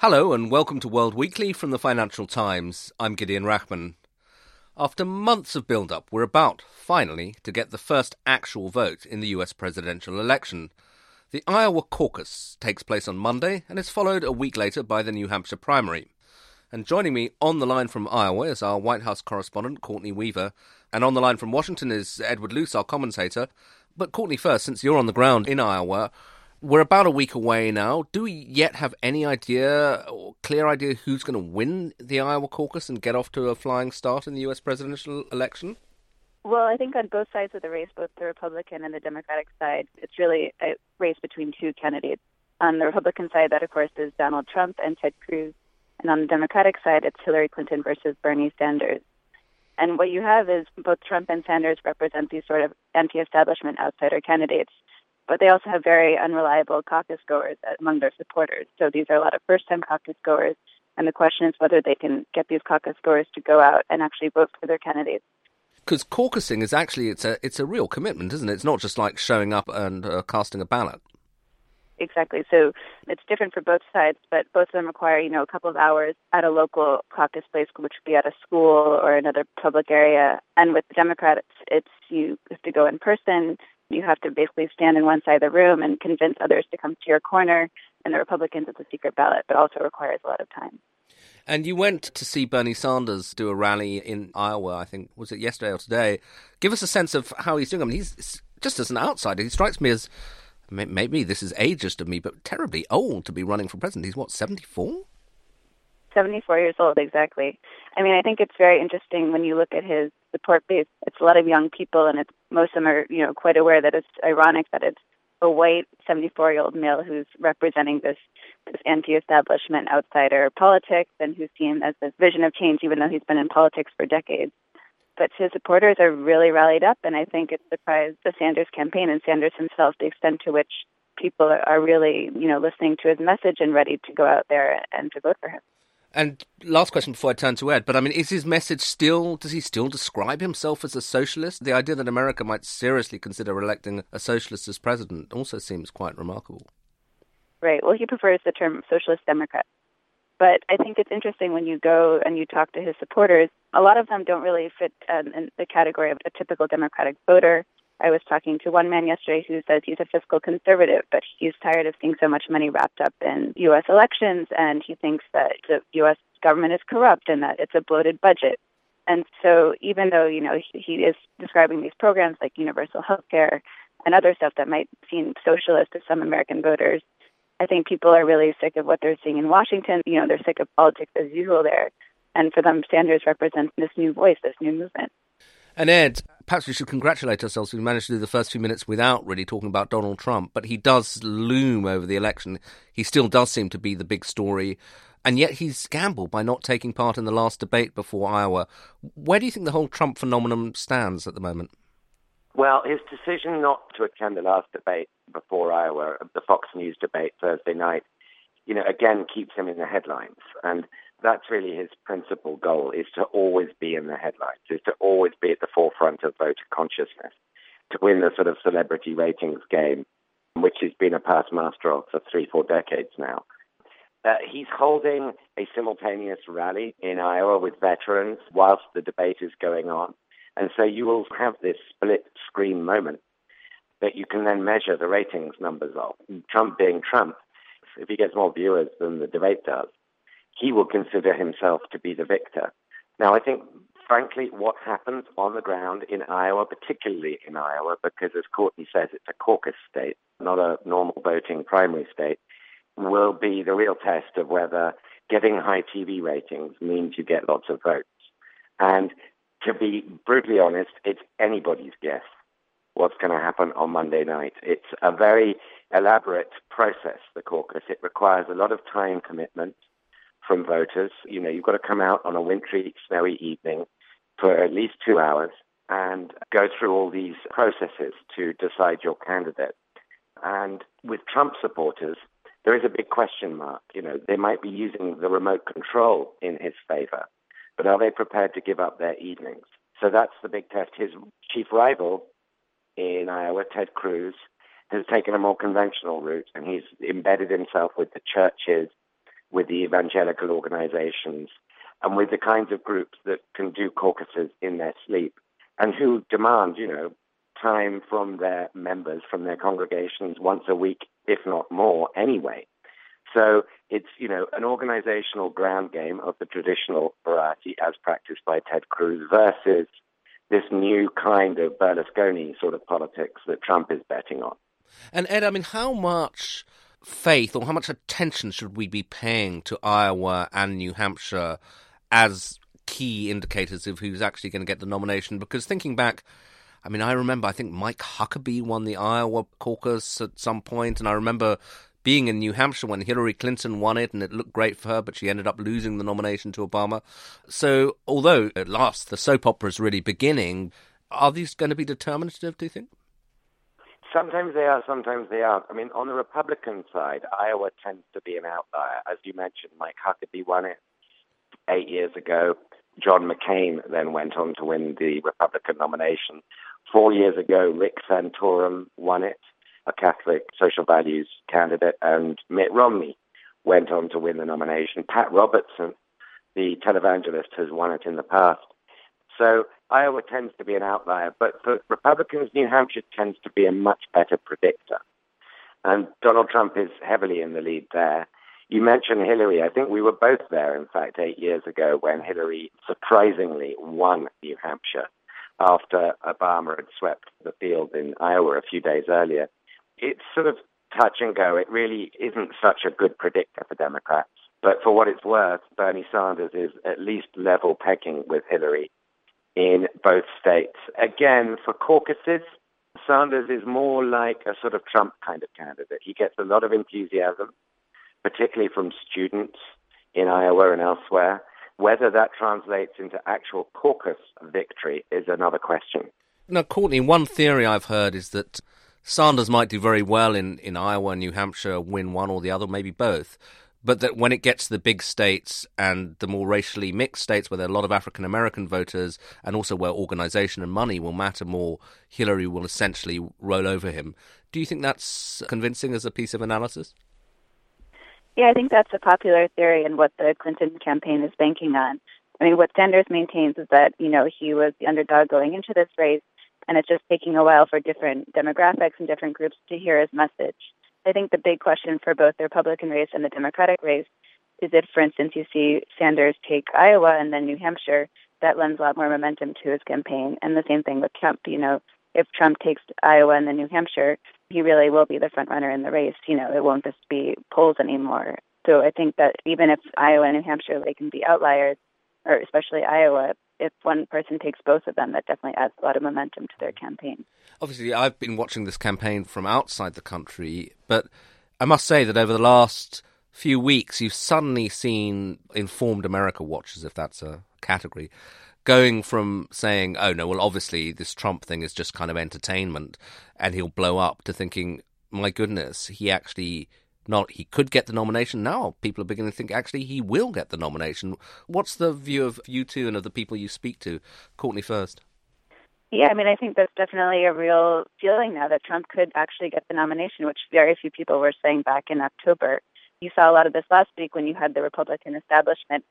Hello and welcome to World Weekly from the Financial Times. I'm Gideon Rachman. After months of build up, we're about, finally, to get the first actual vote in the US presidential election. The Iowa caucus takes place on Monday and is followed a week later by the New Hampshire primary. And joining me on the line from Iowa is our White House correspondent, Courtney Weaver. And on the line from Washington is Edward Luce, our commentator. But Courtney, first, since you're on the ground in Iowa, we're about a week away now. Do we yet have any idea or clear idea who's going to win the Iowa caucus and get off to a flying start in the U.S. presidential election? Well, I think on both sides of the race, both the Republican and the Democratic side, it's really a race between two candidates. On the Republican side, that of course is Donald Trump and Ted Cruz. And on the Democratic side, it's Hillary Clinton versus Bernie Sanders. And what you have is both Trump and Sanders represent these sort of anti establishment outsider candidates but they also have very unreliable caucus goers among their supporters. So these are a lot of first time caucus goers. And the question is whether they can get these caucus goers to go out and actually vote for their candidates. Because caucusing is actually it's a it's a real commitment, isn't it? It's not just like showing up and uh, casting a ballot. Exactly. So it's different for both sides, but both of them require, you know, a couple of hours at a local caucus place, which would be at a school or another public area. And with the Democrats, it's you have to go in person. You have to basically stand in one side of the room and convince others to come to your corner. And the Republicans, it's a secret ballot, but also requires a lot of time. And you went to see Bernie Sanders do a rally in Iowa, I think, was it yesterday or today? Give us a sense of how he's doing. I mean, he's just as an outsider, he strikes me as maybe this is ageist of me, but terribly old to be running for president. He's what, 74? 74 years old, exactly. I mean, I think it's very interesting when you look at his support base. It's a lot of young people, and it's, most of them are, you know, quite aware that it's ironic that it's a white 74 year old male who's representing this this anti-establishment outsider politics and who's seen as this vision of change, even though he's been in politics for decades. But his supporters are really rallied up, and I think it surprised the Sanders campaign and Sanders himself the extent to which people are really, you know, listening to his message and ready to go out there and to vote for him. And last question before I turn to Ed, but I mean, is his message still, does he still describe himself as a socialist? The idea that America might seriously consider electing a socialist as president also seems quite remarkable. Right. Well, he prefers the term socialist democrat. But I think it's interesting when you go and you talk to his supporters, a lot of them don't really fit um, in the category of a typical Democratic voter. I was talking to one man yesterday who says he's a fiscal conservative, but he's tired of seeing so much money wrapped up in U.S. elections, and he thinks that the U.S. government is corrupt and that it's a bloated budget. And so, even though you know he is describing these programs like universal health care and other stuff that might seem socialist to some American voters, I think people are really sick of what they're seeing in Washington. You know, they're sick of politics as usual there, and for them, Sanders represents this new voice, this new movement. And Ed, perhaps we should congratulate ourselves. We managed to do the first few minutes without really talking about Donald Trump, but he does loom over the election. He still does seem to be the big story, and yet he's gambled by not taking part in the last debate before Iowa. Where do you think the whole Trump phenomenon stands at the moment? Well, his decision not to attend the last debate before Iowa, the Fox News debate Thursday night, you know, again keeps him in the headlines. And that's really his principal goal is to always be in the headlines, is to always be at the forefront of voter consciousness, to win the sort of celebrity ratings game, which he's been a past master of for three, four decades now. Uh, he's holding a simultaneous rally in Iowa with veterans whilst the debate is going on. And so you will have this split screen moment that you can then measure the ratings numbers of. Trump being Trump, if he gets more viewers than the debate does, he will consider himself to be the victor. Now, I think, frankly, what happens on the ground in Iowa, particularly in Iowa, because as Courtney says, it's a caucus state, not a normal voting primary state, will be the real test of whether getting high TV ratings means you get lots of votes. And to be brutally honest, it's anybody's guess what's going to happen on Monday night. It's a very elaborate process, the caucus. It requires a lot of time commitment from voters. You know, you've got to come out on a wintry, snowy evening for at least two hours and go through all these processes to decide your candidate. And with Trump supporters, there is a big question mark. You know, they might be using the remote control in his favor, but are they prepared to give up their evenings? So that's the big test. His chief rival in Iowa, Ted Cruz, has taken a more conventional route and he's embedded himself with the churches, with the evangelical organizations, and with the kinds of groups that can do caucuses in their sleep and who demand, you know, time from their members, from their congregations once a week, if not more, anyway. So it's, you know, an organizational ground game of the traditional variety as practiced by Ted Cruz versus this new kind of Berlusconi sort of politics that Trump is betting on. And Ed, I mean, how much faith or how much attention should we be paying to Iowa and New Hampshire as key indicators of who's actually going to get the nomination? Because thinking back, I mean, I remember, I think Mike Huckabee won the Iowa caucus at some point, and I remember being in New Hampshire when Hillary Clinton won it, and it looked great for her, but she ended up losing the nomination to Obama. So, although at last the soap opera is really beginning, are these going to be determinative, do you think? Sometimes they are, sometimes they aren't. I mean, on the Republican side, Iowa tends to be an outlier. As you mentioned, Mike Huckabee won it eight years ago. John McCain then went on to win the Republican nomination. Four years ago, Rick Santorum won it, a Catholic social values candidate, and Mitt Romney went on to win the nomination. Pat Robertson, the televangelist, has won it in the past. So Iowa tends to be an outlier, but for Republicans, New Hampshire tends to be a much better predictor. And Donald Trump is heavily in the lead there. You mentioned Hillary. I think we were both there, in fact, eight years ago when Hillary surprisingly won New Hampshire after Obama had swept the field in Iowa a few days earlier. It's sort of touch and go. It really isn't such a good predictor for Democrats. But for what it's worth, Bernie Sanders is at least level pegging with Hillary in both states. Again, for caucuses, Sanders is more like a sort of Trump kind of candidate. He gets a lot of enthusiasm, particularly from students in Iowa and elsewhere. Whether that translates into actual caucus victory is another question. Now, Courtney, one theory I've heard is that Sanders might do very well in, in Iowa and New Hampshire, win one or the other, maybe both but that when it gets to the big states and the more racially mixed states where there are a lot of African American voters and also where organization and money will matter more, Hillary will essentially roll over him. Do you think that's convincing as a piece of analysis? Yeah, I think that's a popular theory and what the Clinton campaign is banking on. I mean, what Sanders maintains is that, you know, he was the underdog going into this race, and it's just taking a while for different demographics and different groups to hear his message. I think the big question for both the Republican race and the Democratic race is if, for instance, you see Sanders take Iowa and then New Hampshire, that lends a lot more momentum to his campaign. And the same thing with Trump. You know, if Trump takes Iowa and then New Hampshire, he really will be the front runner in the race. You know, it won't just be polls anymore. So I think that even if Iowa and New Hampshire they can be outliers, or especially Iowa, if one person takes both of them, that definitely adds a lot of momentum to their campaign. Obviously, I've been watching this campaign from outside the country, but I must say that over the last few weeks, you've suddenly seen informed America watchers, if that's a category, going from saying, oh no, well, obviously this Trump thing is just kind of entertainment and he'll blow up, to thinking, my goodness, he actually not he could get the nomination. Now people are beginning to think actually he will get the nomination. What's the view of you two and of the people you speak to? Courtney first. Yeah, I mean, I think that's definitely a real feeling now that Trump could actually get the nomination, which very few people were saying back in October. You saw a lot of this last week when you had the Republican establishment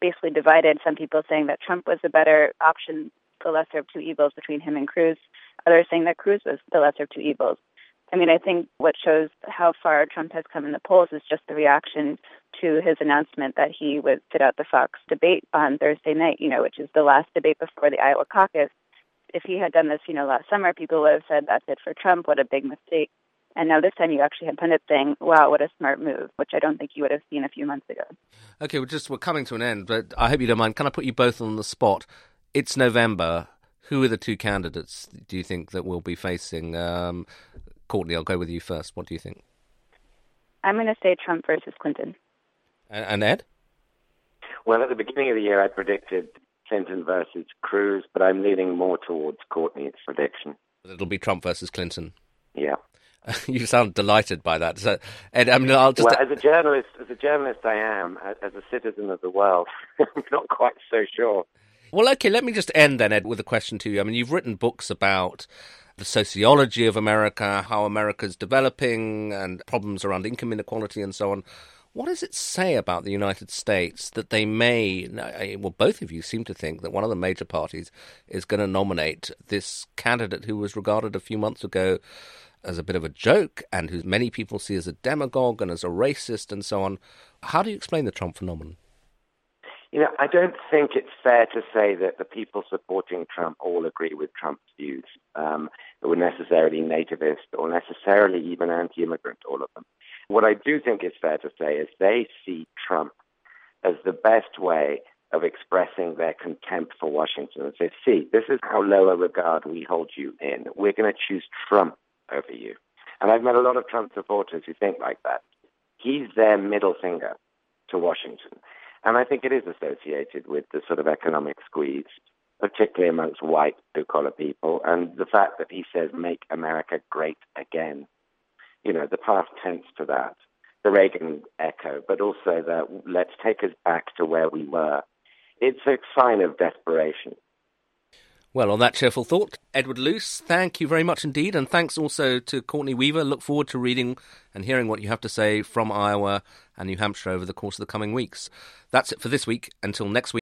basically divided. Some people saying that Trump was the better option, the lesser of two evils between him and Cruz. Others saying that Cruz was the lesser of two evils. I mean, I think what shows how far Trump has come in the polls is just the reaction to his announcement that he would sit out the Fox debate on Thursday night, you know, which is the last debate before the Iowa caucus. If he had done this, you know, last summer, people would have said, that's it for Trump, what a big mistake. And now this time you actually had pundits saying, wow, what a smart move, which I don't think you would have seen a few months ago. Okay, well, just we're coming to an end, but I hope you don't mind. Can I put you both on the spot? It's November. Who are the two candidates do you think that we'll be facing? Um, Courtney, I'll go with you first. What do you think? I'm going to say Trump versus Clinton. And, and Ed? Well, at the beginning of the year, I predicted Clinton versus Cruz, but I'm leaning more towards Courtney's prediction. It'll be Trump versus Clinton. Yeah. you sound delighted by that. So, Ed, I mean, I'll just. Well, as a journalist, as a journalist, I am. As a citizen of the world, I'm not quite so sure. Well, okay, let me just end then, Ed, with a question to you. I mean, you've written books about the sociology of America, how America's developing, and problems around income inequality and so on. What does it say about the United States that they may, well, both of you seem to think that one of the major parties is going to nominate this candidate who was regarded a few months ago as a bit of a joke and who many people see as a demagogue and as a racist and so on? How do you explain the Trump phenomenon? You know, I don't think it's fair to say that the people supporting Trump all agree with Trump's views. Um, were necessarily nativist or necessarily even anti-immigrant, all of them. What I do think is fair to say is they see Trump as the best way of expressing their contempt for Washington and say, see, this is how low a regard we hold you in. We're going to choose Trump over you. And I've met a lot of Trump supporters who think like that. He's their middle finger to Washington. And I think it is associated with the sort of economic squeeze, particularly amongst white blue collar people, and the fact that he says, make America great again. You know, the past tense to that, the Reagan echo, but also that let's take us back to where we were. It's a sign of desperation. Well, on that cheerful thought, Edward Luce, thank you very much indeed. And thanks also to Courtney Weaver. Look forward to reading and hearing what you have to say from Iowa and New Hampshire over the course of the coming weeks. That's it for this week. Until next week.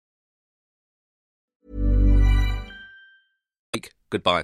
Goodbye.